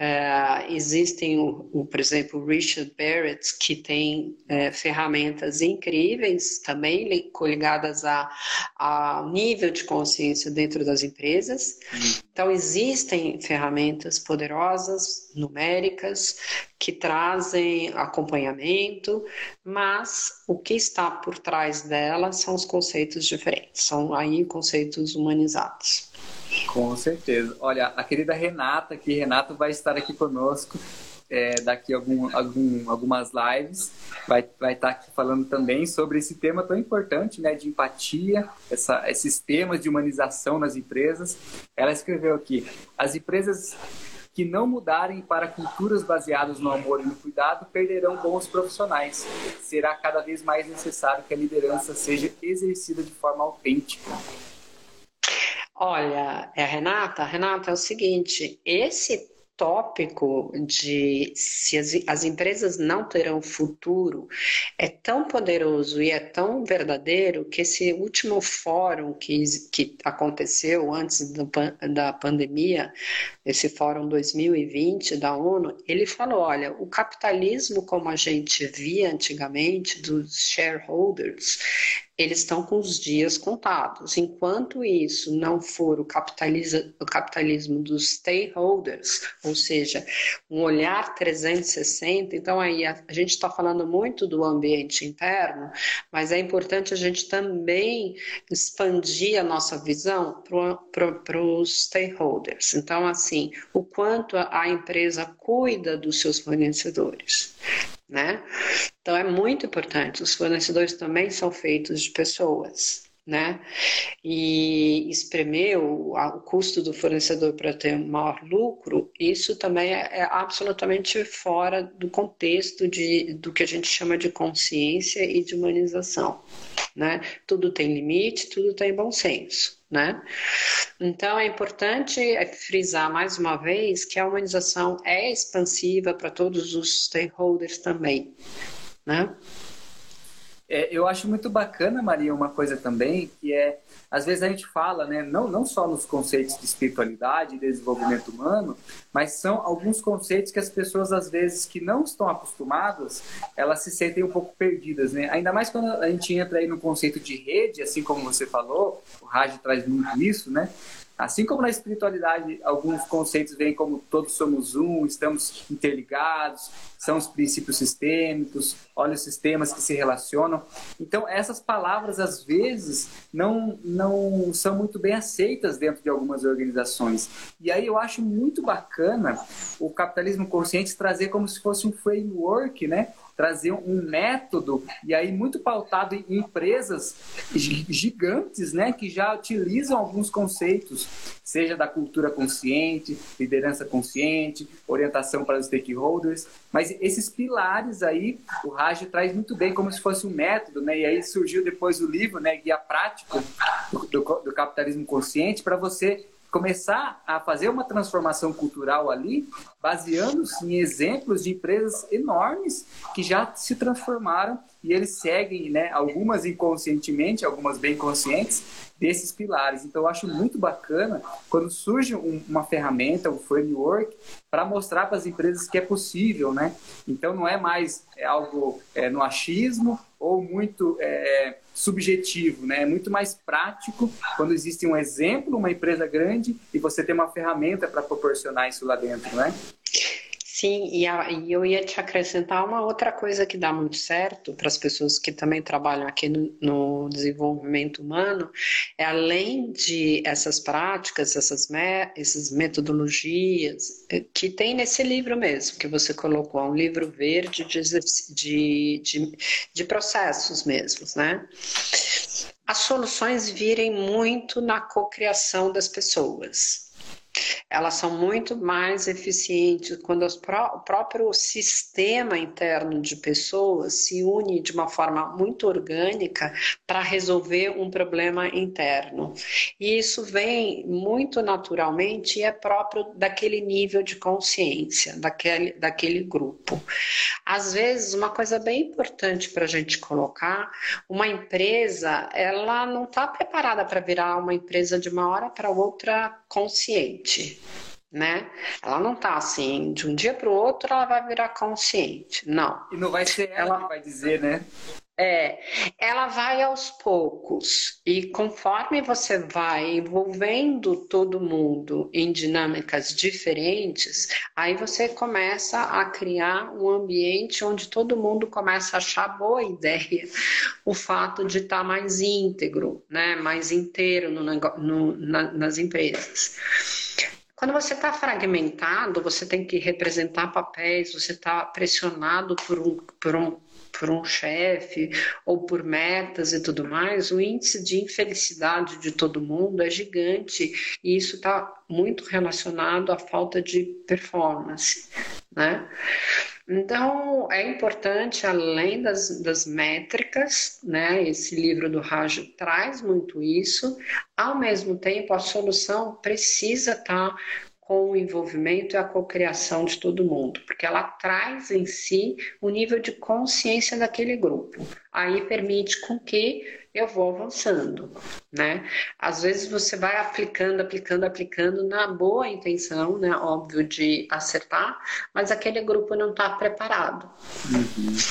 Uh, existem, o, o, por exemplo, o Richard Barrett, que tem uh, ferramentas incríveis também ligadas a, ao nível de consciência dentro das empresas. Uhum. Então, existem ferramentas poderosas, numéricas, que trazem acompanhamento, mas o que está por trás delas são os conceitos diferentes, são aí conceitos humanizados. Com certeza. Olha, a querida Renata, que Renato vai estar aqui conosco é, daqui algum, algum, algumas lives, vai, vai estar aqui falando também sobre esse tema tão importante, né, de empatia, essa, esses temas de humanização nas empresas. Ela escreveu aqui: as empresas que não mudarem para culturas baseadas no amor e no cuidado perderão bons profissionais. Será cada vez mais necessário que a liderança seja exercida de forma autêntica. Olha, é a Renata. Renata, é o seguinte: esse tópico de se as, as, empresas não terão futuro é tão poderoso e é tão verdadeiro que esse último fórum que, que aconteceu antes do, da pandemia, esse fórum 2020 da ONU, ele falou: olha, o capitalismo como a gente via antigamente, dos shareholders, eles estão com os dias contados. Enquanto isso não for o, o capitalismo dos stakeholders, ou seja, um olhar 360, então aí a, a gente está falando muito do ambiente interno, mas é importante a gente também expandir a nossa visão para os stakeholders. Então, assim, o quanto a empresa cuida dos seus fornecedores né? Então é muito importante. Os fornecedores também são feitos de pessoas né? E espremer o, o custo do fornecedor para ter maior lucro, isso também é, é, absolutamente fora do contexto de, do que a gente chama de consciência e de humanização, né? Tudo tem limite, tudo tem bom senso, né? Então é importante frisar mais uma vez que a humanização é expansiva para todos os stakeholders também, né? É, eu acho muito bacana, Maria, uma coisa também, que é, às vezes a gente fala, né, não, não só nos conceitos de espiritualidade e desenvolvimento humano, mas são alguns conceitos que as pessoas, às vezes, que não estão acostumadas, elas se sentem um pouco perdidas, né? Ainda mais quando a gente entra aí no conceito de rede, assim como você falou, o Raj traz muito isso, né? Assim como na espiritualidade, alguns conceitos vêm como todos somos um, estamos interligados, são os princípios sistêmicos, olha os sistemas que se relacionam. Então, essas palavras, às vezes, não, não são muito bem aceitas dentro de algumas organizações. E aí eu acho muito bacana o capitalismo consciente trazer como se fosse um framework, né? Trazer um método e aí muito pautado em empresas gigantes, né, que já utilizam alguns conceitos, seja da cultura consciente, liderança consciente, orientação para os stakeholders, mas esses pilares aí o Raj traz muito bem como se fosse um método, né, e aí surgiu depois o livro, né, guia prático do, do, capitalismo consciente para você começar a fazer uma transformação cultural ali, baseando-se em exemplos de empresas enormes que já se transformaram e eles seguem, né, algumas inconscientemente, algumas bem conscientes, desses pilares. Então, eu acho muito bacana quando surge um, uma ferramenta, um framework, para mostrar para as empresas que é possível, né? Então, não é mais é algo é, no achismo ou muito é, subjetivo, né? É muito mais prático quando existe um exemplo, uma empresa grande e você tem uma ferramenta para proporcionar isso lá dentro, né? Sim, e, a, e, eu ia te acrescentar uma outra coisa que dá muito certo para as pessoas que também trabalham aqui no, no, desenvolvimento humano, é além de essas práticas, essas, me, essas metodologias, é, que tem nesse livro mesmo, que você colocou, é um livro verde de, de, de, de processos mesmos, né? As soluções virem muito na cocriação das pessoas elas são muito mais eficientes quando o próprio sistema interno de pessoas se une de uma forma muito orgânica para resolver um problema interno. E isso vem muito naturalmente e é próprio daquele nível de consciência, daquele, daquele grupo. Às vezes, uma coisa bem importante para a gente colocar, uma empresa, ela não está preparada para virar uma empresa de uma hora para outra consciente né? Ela não tá assim, de um dia para o outro ela vai virar consciente, não. E não vai ser ela, ela que vai dizer, né? É, ela vai aos poucos e conforme você vai envolvendo todo mundo em dinâmicas diferentes, aí você começa a criar um ambiente onde todo mundo começa a achar boa ideia o fato de estar tá mais íntegro, né, mais inteiro no, no, na, nas empresas. Quando você está fragmentado, você tem que representar papéis, você está pressionado por um, por um por um chefe ou por metas e tudo mais, o índice de infelicidade de todo mundo é gigante e isso está muito relacionado à falta de performance, né? Então, é importante, além das, das métricas, né? Esse livro do Raj traz muito isso. Ao mesmo tempo, a solução precisa estar tá com o envolvimento e a cocriação de todo mundo, porque ela traz em si o nível de consciência daquele grupo. Aí permite com que eu vou avançando, né? Às vezes você vai aplicando, aplicando, aplicando na boa intenção, né? Óbvio de acertar, mas aquele grupo não está preparado. Uhum.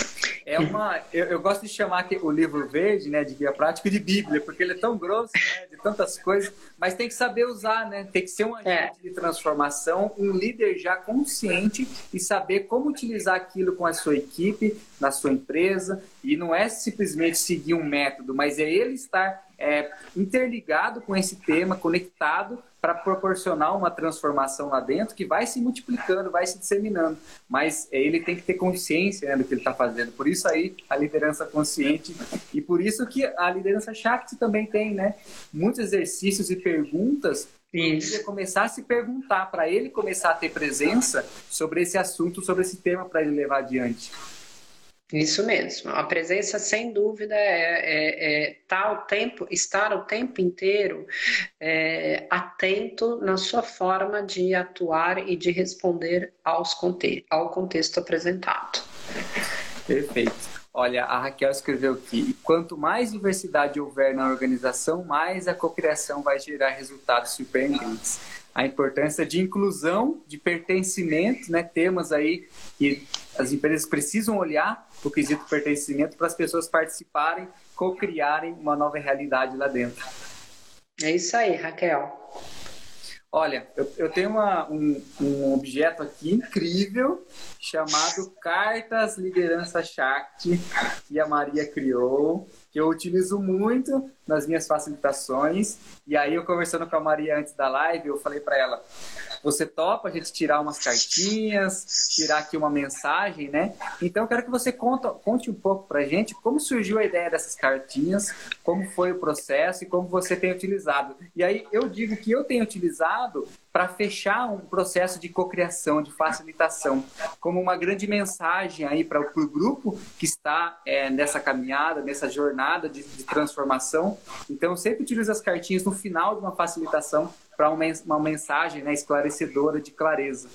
É uma, eu, eu, gosto de chamar o livro verde, né, de guia prático, de Bíblia, porque ele é tão grosso, né, de tantas coisas, mas tem que saber usar, né? Tem que ser um é. agente é. de transformação, um líder já consciente e saber como utilizar aquilo com a sua equipe, na sua empresa, e não é simplesmente seguir um método, mas é ele estar é, interligado com esse tema, conectado para proporcionar uma transformação lá dentro que vai se multiplicando, vai se disseminando. Mas ele tem que ter consciência né, do que ele está fazendo. Por isso aí a liderança consciente e por isso que a liderança Shakti também tem, né? Muitos exercícios e perguntas isso. começar a se perguntar para ele começar a ter presença sobre esse assunto, sobre esse tema para ele levar adiante. Isso mesmo. A presença, sem dúvida, é, é, é tá o tempo, estar o tempo inteiro é, atento na sua forma de atuar e de responder aos conte ao contexto apresentado. Perfeito. Olha, a Raquel escreveu aqui: quanto mais diversidade houver na organização, mais a cocriação vai gerar resultados surpreendentes a importância de inclusão, de pertencimento, né? Temas aí que as empresas precisam olhar o quesito pertencimento para as pessoas participarem, co-criarem uma nova realidade lá dentro. É isso aí, Raquel. Olha, eu, eu tenho uma, um, um, objeto aqui incrível chamado Cartas Liderança Shakti, que a Maria criou, que eu utilizo muito nas minhas facilitações. E aí, eu conversando com a Maria antes da live, eu falei para ela: você topa a gente tirar umas cartinhas, tirar aqui uma mensagem, né? Então, eu quero que você conta, conte um pouco para gente como surgiu a ideia dessas cartinhas, como foi o processo e como você tem utilizado. E aí, eu digo que eu tenho utilizado para fechar um processo de cocriação, de facilitação, como uma grande mensagem aí para o grupo que está é, nessa caminhada, nessa jornada de, de transformação. Então, eu sempre utilizo as cartinhas no final de uma facilitação para uma mensagem né, esclarecedora de clareza.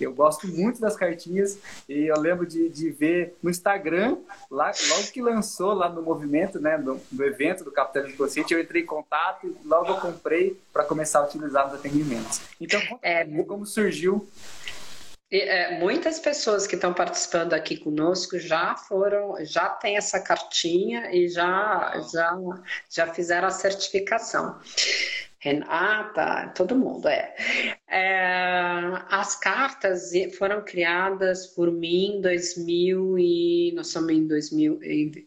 Eu gosto muito das cartinhas e eu lembro de, de ver no Instagram, lá, logo que lançou lá no movimento, né, no, no evento do Capitalismo Consciente, eu entrei em contato e logo eu comprei para começar a utilizar nos atendimentos. Então, é, como surgiu é, muitas pessoas que estão participando aqui conosco já foram, já tem essa cartinha e já, já, já fizeram a certificação. Renata, todo mundo é. é. As cartas foram criadas por mim em 2000 e nós somos em 2000,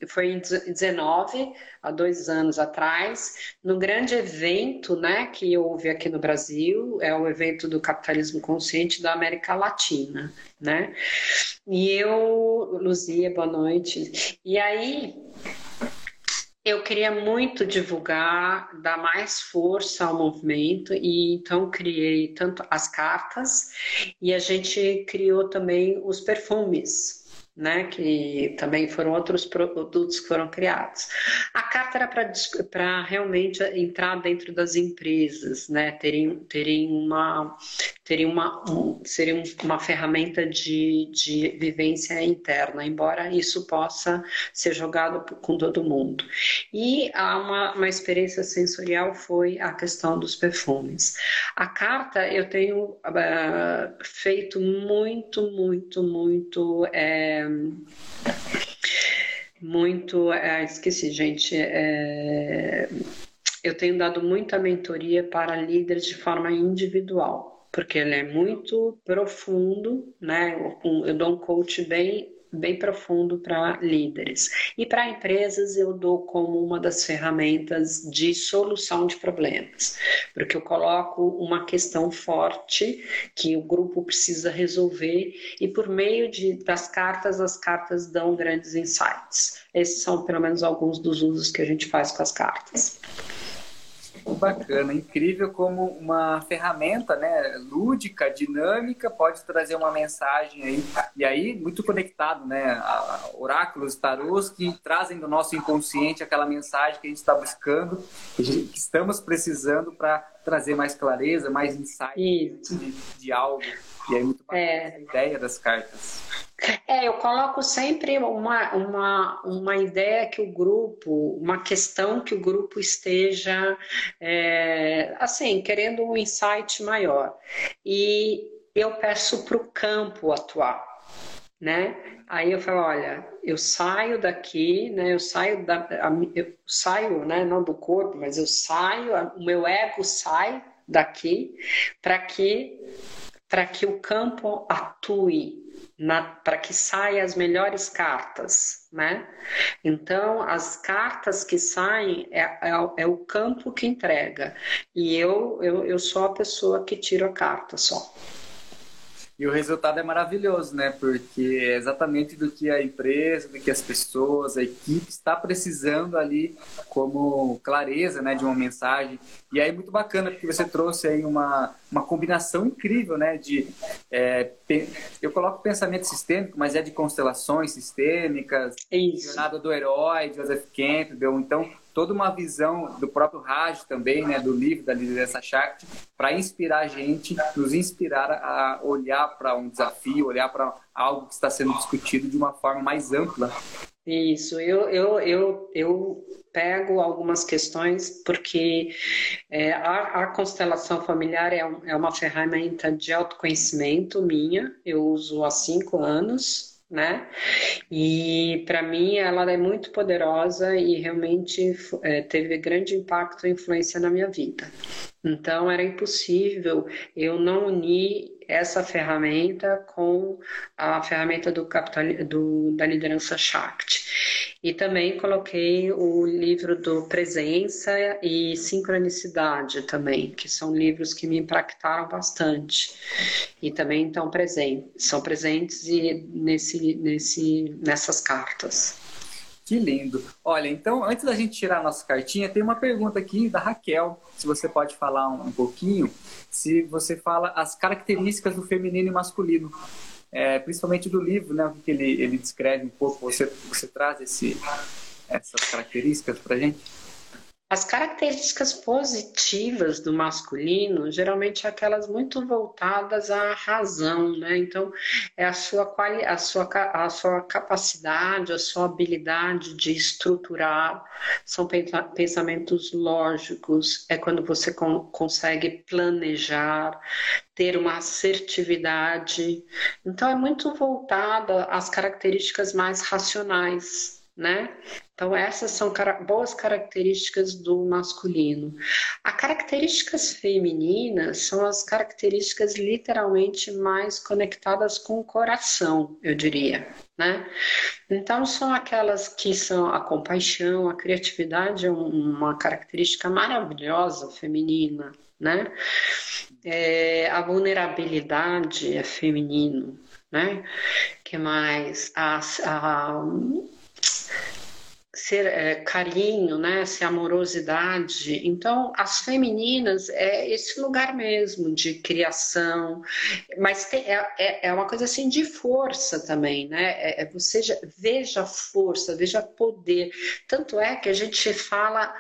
foi em 19, há dois anos atrás, no grande evento, né, que houve aqui no Brasil, é o evento do capitalismo consciente da América Latina, né? E eu, Luzia, boa noite. E aí eu queria muito divulgar, dar mais força ao movimento e então criei tanto as cartas e a gente criou também os perfumes né, que também foram outros produtos que foram criados. A carta era para realmente entrar dentro das empresas, né, terem, terem uma, terem uma, um, seria uma ferramenta de, de vivência interna, embora isso possa ser jogado com todo mundo. E uma, uma experiência sensorial foi a questão dos perfumes. A carta eu tenho uh, feito muito, muito, muito. É, muito. É, esqueci, gente. É, eu tenho dado muita mentoria para líderes de forma individual, porque ele é muito profundo, né? Eu dou um coach bem bem profundo para líderes. E para empresas eu dou como uma das ferramentas de solução de problemas, porque eu coloco uma questão forte que o grupo precisa resolver e por meio de, das cartas, as cartas dão grandes insights. Esses são pelo menos alguns dos usos que a gente faz com as cartas bacana, incrível como uma ferramenta, né, lúdica, dinâmica, pode trazer uma mensagem aí, e aí muito conectado, né, a oráculos, tarôs que trazem do nosso inconsciente aquela mensagem que a gente está buscando, que estamos precisando para trazer mais clareza, mais insight de, de, algo, e aí muito bacana é. essa ideia das cartas. É, eu coloco sempre uma, uma, uma ideia que o grupo, uma questão que o grupo esteja, é, assim, querendo um insight maior. E eu peço para o campo atuar, né? Aí eu falo, olha, eu saio daqui, né? Eu saio da, eu saio, né? Não do corpo, mas eu saio, o meu ego sai daqui para que para que o campo atue para que saiam as melhores cartas, né? Então, as cartas que saem é, é, é, o campo que entrega. E eu, eu, eu sou a pessoa que tiro a carta só. E o resultado é maravilhoso, né? Porque é exatamente do que a empresa, do que as pessoas, a equipe está precisando ali como clareza, né, de uma mensagem. E aí muito bacana porque você trouxe aí uma, uma combinação incrível, né, de é, eu coloco pensamento sistêmico, mas é de constelações sistêmicas, Isso. jornada do herói, Joseph Campbell. Então toda uma visão do próprio Raj também, né, do livro da liderança Shakti, para inspirar a gente, nos inspirar a olhar para um desafio, olhar para algo que está sendo discutido de uma forma mais ampla. Isso, eu, eu, eu, eu pego algumas questões porque é, a, a, constelação familiar é, um, é uma ferramenta de autoconhecimento minha, eu uso há cinco anos, né? E para mim ela é muito poderosa e realmente é, teve grande impacto e influência na minha vida. Então era impossível eu não unir essa ferramenta com a ferramenta do capital, do, da liderança Shakti. E também coloquei o livro do Presença e Sincronicidade também, que são livros que me impactaram bastante. E também estão presentes, são presentes e nesse, nesse, nessas cartas. Que lindo. Olha, então, antes da gente tirar a nossa cartinha, tem uma pergunta aqui da Raquel. Se você pode falar um, um pouquinho, se você fala as características do feminino e masculino. É, principalmente do livro, né? Que ele, ele descreve um pouco. Você, você traz esse, essas características para gente? As características positivas do masculino, geralmente é aquelas muito voltadas à razão, né? Então, é a sua, quali a sua, a sua capacidade, a sua habilidade de estruturar, são pensamentos lógicos, é quando você consegue planejar, ter uma assertividade. Então, é muito voltada às características mais racionais né? Então, essas são boas características do masculino. As características femininas são as características literalmente mais conectadas com o coração, eu diria, né? Então, são aquelas que são a compaixão, a criatividade é uma característica maravilhosa feminina, né? É, a vulnerabilidade é feminino, né? que mais? A, a ser é, carinho, né, ser amorosidade. Então, as femininas é esse lugar mesmo de criação, mas tem, é, é, é uma coisa assim de força também, né? É, é você veja força, veja poder. Tanto é que a gente fala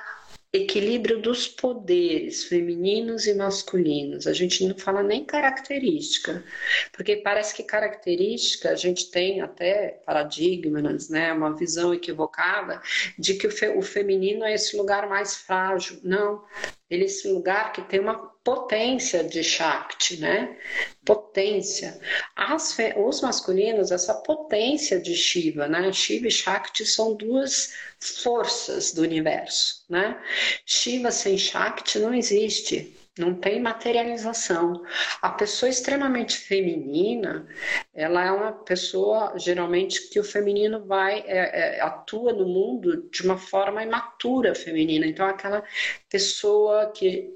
equilíbrio dos poderes femininos e masculinos. A gente não fala nem característica, porque parece que característica a gente tem até paradigmas, né, uma visão equivocada de que o, fe o feminino é esse lugar mais frágil. Não, ele é esse lugar que tem uma potência de Shakti, né? Potência. As, os masculinos, essa potência de Shiva, né? Shiva e Shakti são duas forças do universo, né? Shiva sem Shakti não existe não tem materialização. A pessoa extremamente feminina, ela é uma pessoa geralmente que o feminino vai é, é, atua no mundo de uma forma imatura feminina. Então aquela pessoa que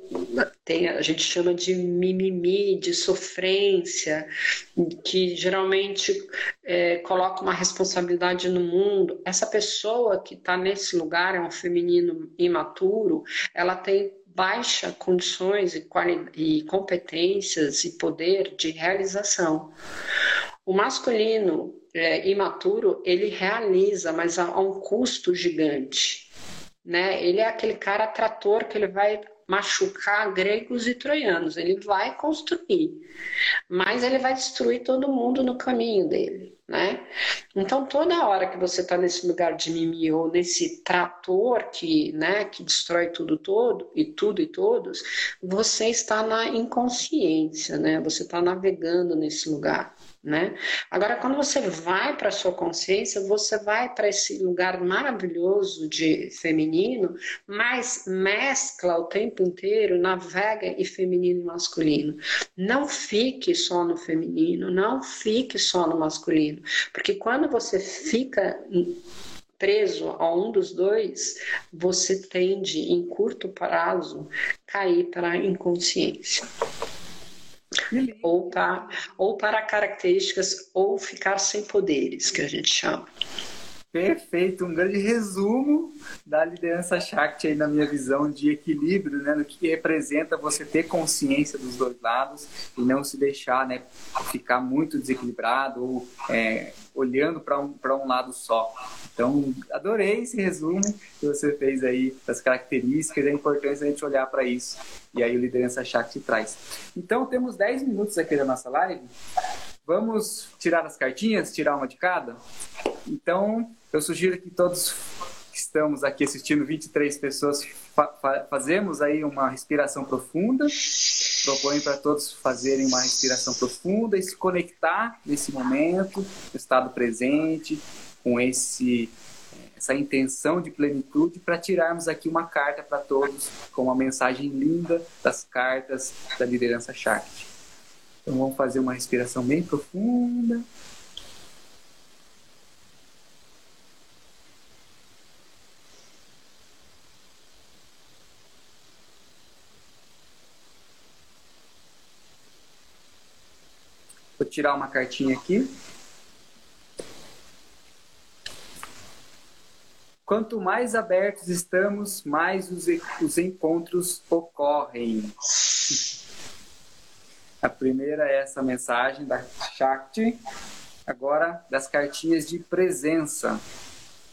tem a gente chama de mimimi, de sofrência, que geralmente é, coloca uma responsabilidade no mundo. Essa pessoa que está nesse lugar é um feminino imaturo, ela tem baixa condições e, e competências e poder de realização. O masculino é, imaturo, ele realiza, mas a, a um custo gigante. Né? Ele é aquele cara trator que ele vai machucar gregos e troianos. Ele vai construir, mas ele vai destruir todo mundo no caminho dele. né? Então, toda hora que você está nesse lugar de mimi ou nesse trator que, né, que destrói tudo todo e tudo e todos, você está na inconsciência, né? Você está navegando nesse lugar né? Agora, quando você vai para a sua consciência, você vai para esse lugar maravilhoso de feminino, mas mescla o tempo inteiro, navega em feminino e masculino. Não fique só no feminino, não fique só no masculino, porque quando você fica preso a um dos dois, você tende, em curto prazo, cair para a inconsciência ou para, ou para características ou ficar sem poderes, que a gente chama. Perfeito, um grande resumo da liderança Shakti aí na minha visão de equilíbrio, né, no que representa você ter consciência dos dois lados e não se deixar, né, ficar muito desequilibrado ou é, olhando para um, um lado só. Então, adorei esse resumo que você fez aí das características, é importante a gente olhar para isso. E aí o Liderança Shakti traz. Então, temos 10 minutos aqui da nossa live. Vamos tirar as cartinhas, tirar uma de cada? Então, eu sugiro que todos que estamos aqui assistindo, 23 pessoas, fa fazemos aí uma respiração profunda. Proponho para todos fazerem uma respiração profunda e se conectar nesse momento, no estado presente, com esse essa intenção de plenitude para tirarmos aqui uma carta para todos com uma mensagem linda das cartas da liderança Shakti. Então vamos fazer uma respiração bem profunda. Tirar uma cartinha aqui. Quanto mais abertos estamos, mais os, os encontros ocorrem. A primeira é essa mensagem da Shakti. Agora, das cartinhas de presença.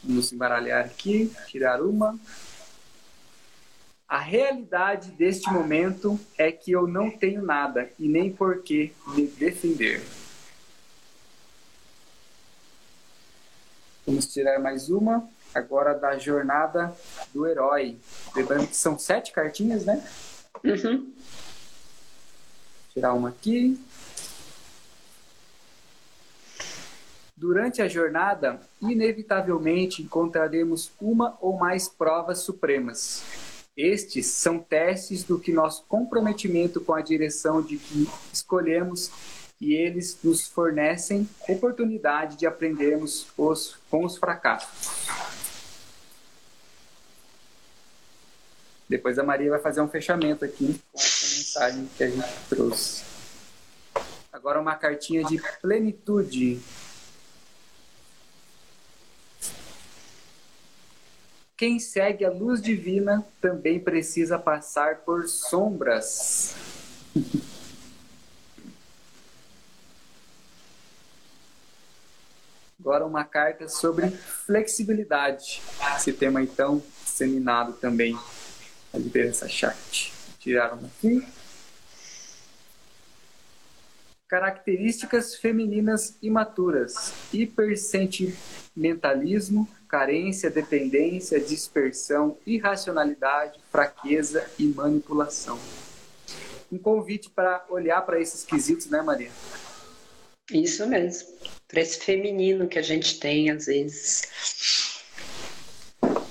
Vamos embaralhar aqui, tirar uma. A realidade deste momento é que eu não tenho nada e nem por que me defender. Vamos tirar mais uma, agora da jornada do herói. Lembrando que são sete cartinhas, né? Uhum. Tirar uma aqui. Durante a jornada, inevitavelmente encontraremos uma ou mais provas supremas estes são testes do que nosso comprometimento com a direção de que escolhemos e eles nos fornecem oportunidade de aprendermos os, com os fracassos. Depois a Maria vai fazer um fechamento aqui com essa mensagem que a gente trouxe. Agora uma cartinha de plenitude Quem segue a luz divina também precisa passar por sombras. Agora uma carta sobre flexibilidade. Esse tema então disseminado também a liderança chat. Tiraram aqui. Características femininas imaturas: hipersentimentalismo, carência, dependência, dispersão, irracionalidade, fraqueza e manipulação. Um convite para olhar para esses quesitos, né, Maria? Isso mesmo. Para esse feminino que a gente tem às vezes.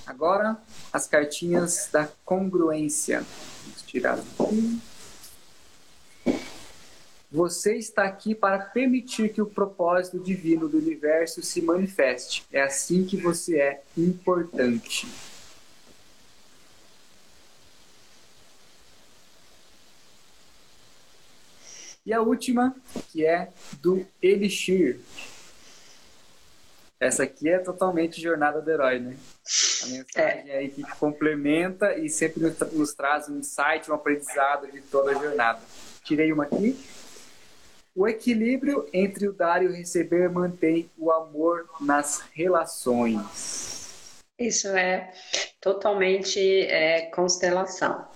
Agora, as cartinhas da congruência. Vamos tirar aqui. Você está aqui para permitir que o propósito divino do universo se manifeste. É assim que você é importante. E a última, que é do Elixir. Essa aqui é totalmente jornada do herói, né? A mensagem é. aí que complementa e sempre nos traz um insight, um aprendizado de toda a jornada. Tirei uma aqui. O equilíbrio entre o dar e o receber mantém o amor nas relações. Isso é totalmente é, constelação.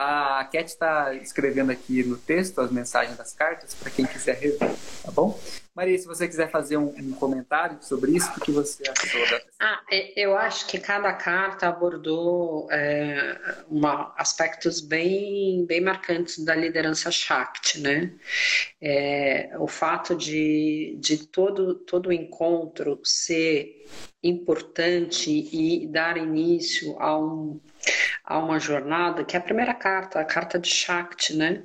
A Cat está escrevendo aqui no texto as mensagens das cartas para quem quiser rever, tá bom? Maria, se você quiser fazer um, um comentário sobre isso, o que você achou da ah, é, Eu acho que cada carta abordou é, uma, aspectos bem, bem marcantes da liderança Shakti, né? É, o fato de, de todo, todo encontro ser importante e dar início a um a uma jornada, que é a primeira carta, a carta de Shakti, né?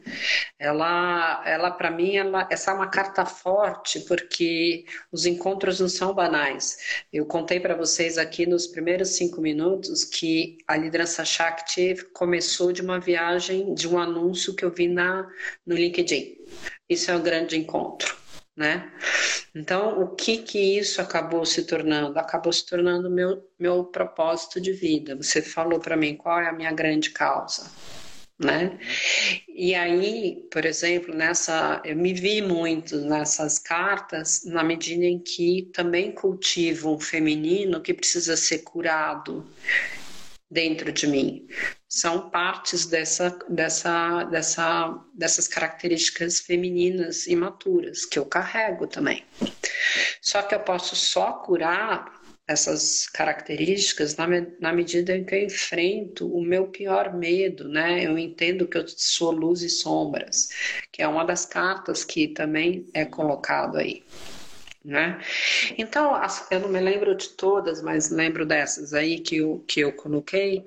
Ela, ela para mim, ela, essa é uma carta forte, porque os encontros não são banais. Eu contei para vocês aqui nos primeiros cinco minutos que a liderança Shakti começou de uma viagem, de um anúncio que eu vi na, no LinkedIn. Isso é um grande encontro né? Então, o que que isso acabou se tornando? Acabou se tornando meu meu propósito de vida. Você falou para mim qual é a minha grande causa, né? E aí, por exemplo, nessa eu me vi muito nessas cartas na medida em que também cultivo um feminino que precisa ser curado dentro de mim. São partes dessa, dessa, dessa, dessas características femininas imaturas que eu carrego também. Só que eu posso só curar essas características na, na medida em que eu enfrento o meu pior medo, né? Eu entendo que eu sou luz e sombras, que é uma das cartas que também é colocado aí. Né? Então, eu não me lembro de todas, mas lembro dessas aí que eu, que eu coloquei.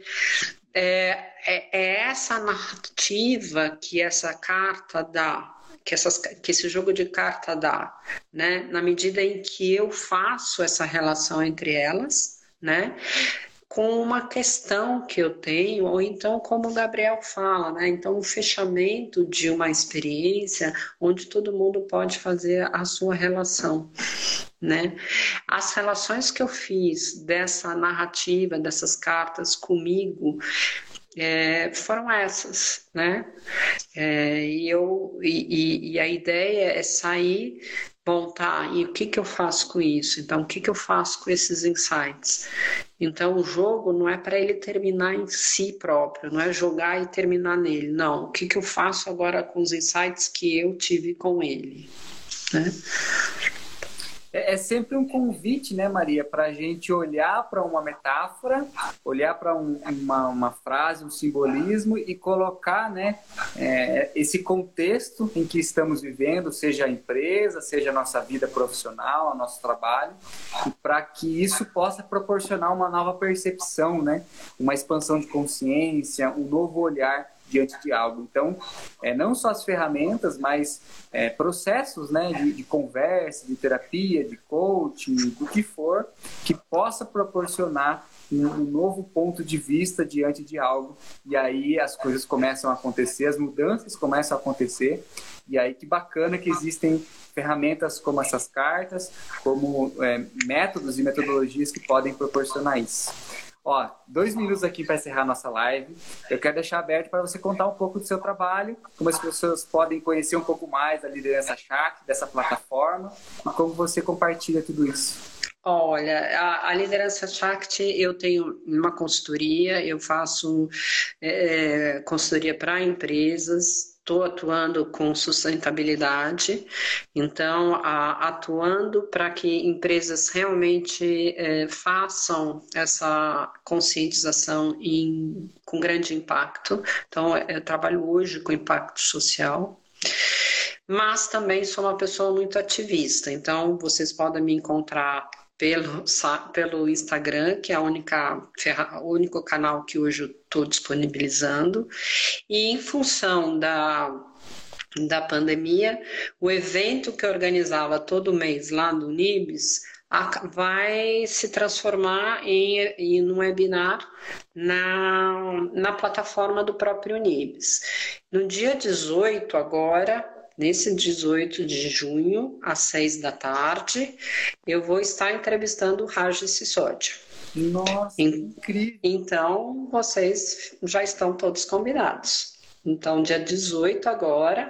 É, é, é essa narrativa que essa carta dá, que, essas, que esse jogo de carta dá, né? na medida em que eu faço essa relação entre elas, né? Com uma questão que eu tenho, ou então, como o Gabriel fala, né? Então, o fechamento de uma experiência onde todo mundo pode fazer a sua relação. Né? As relações que eu fiz dessa narrativa, dessas cartas comigo, é, foram essas, né? É, e, eu, e, e, a ideia é sair, bom, tá, e o que, que eu faço com isso? Então, o que, que eu faço com esses insights? Então, o jogo não é para ele terminar em si próprio, não é jogar e terminar nele. Não, o que, que eu faço agora com os insights que eu tive com ele? Né? É, é sempre um convite, né, Maria, para a gente olhar para uma metáfora, olhar para um, uma, uma, frase, um simbolismo e colocar, né, é, esse contexto em que estamos vivendo, seja a empresa, seja a nossa vida profissional, o nosso trabalho, para que isso possa proporcionar uma nova percepção, né, uma expansão de consciência, um novo olhar diante de algo. Então, é, não só as ferramentas, mas é, processos né, de, de, conversa, de terapia, de coaching, do que for, que possa proporcionar um, um, novo ponto de vista diante de algo. E aí as coisas começam a acontecer, as mudanças começam a acontecer. E aí que bacana que existem ferramentas como essas cartas, como é, métodos e metodologias que podem proporcionar isso. Ó, dois minutos aqui para encerrar nossa live. Eu quero deixar aberto para você contar um pouco do seu trabalho, como as pessoas podem conhecer um pouco mais da liderança chat, dessa plataforma, e como você compartilha tudo isso. Olha, a, a, liderança Shakti, eu tenho uma consultoria, eu faço é, consultoria para empresas, estou atuando com sustentabilidade, então a, atuando para que empresas realmente é, façam essa conscientização em, com grande impacto. Então eu trabalho hoje com impacto social. Mas também sou uma pessoa muito ativista, então vocês podem me encontrar pelo, pelo Instagram, que é a única, o único canal que hoje eu estou disponibilizando. E em função da, da pandemia, o evento que eu organizava todo mês lá no Nibs vai se transformar em, em um webinar na, na plataforma do próprio Nibs. No dia 18 agora, Nesse 18 de junho, às 6 da tarde, eu vou estar entrevistando o Raj Sissódia. Nossa, incrível! Então, vocês já estão todos convidados. Então, dia 18 agora,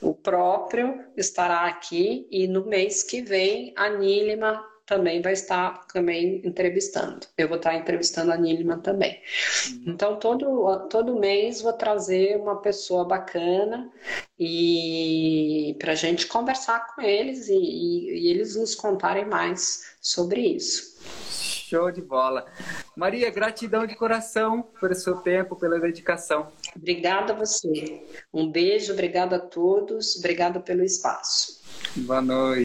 o próprio estará aqui e no mês que vem a Nílima também vai estar também entrevistando. Eu vou estar entrevistando a Nilma também. Então, todo, todo mês vou trazer uma pessoa bacana e para a gente conversar com eles e, e, e eles nos contarem mais sobre isso. Show de bola. Maria, gratidão de coração pelo seu tempo, pela dedicação. Obrigada a você. Um beijo, obrigada a todos, obrigada pelo espaço. Boa noite.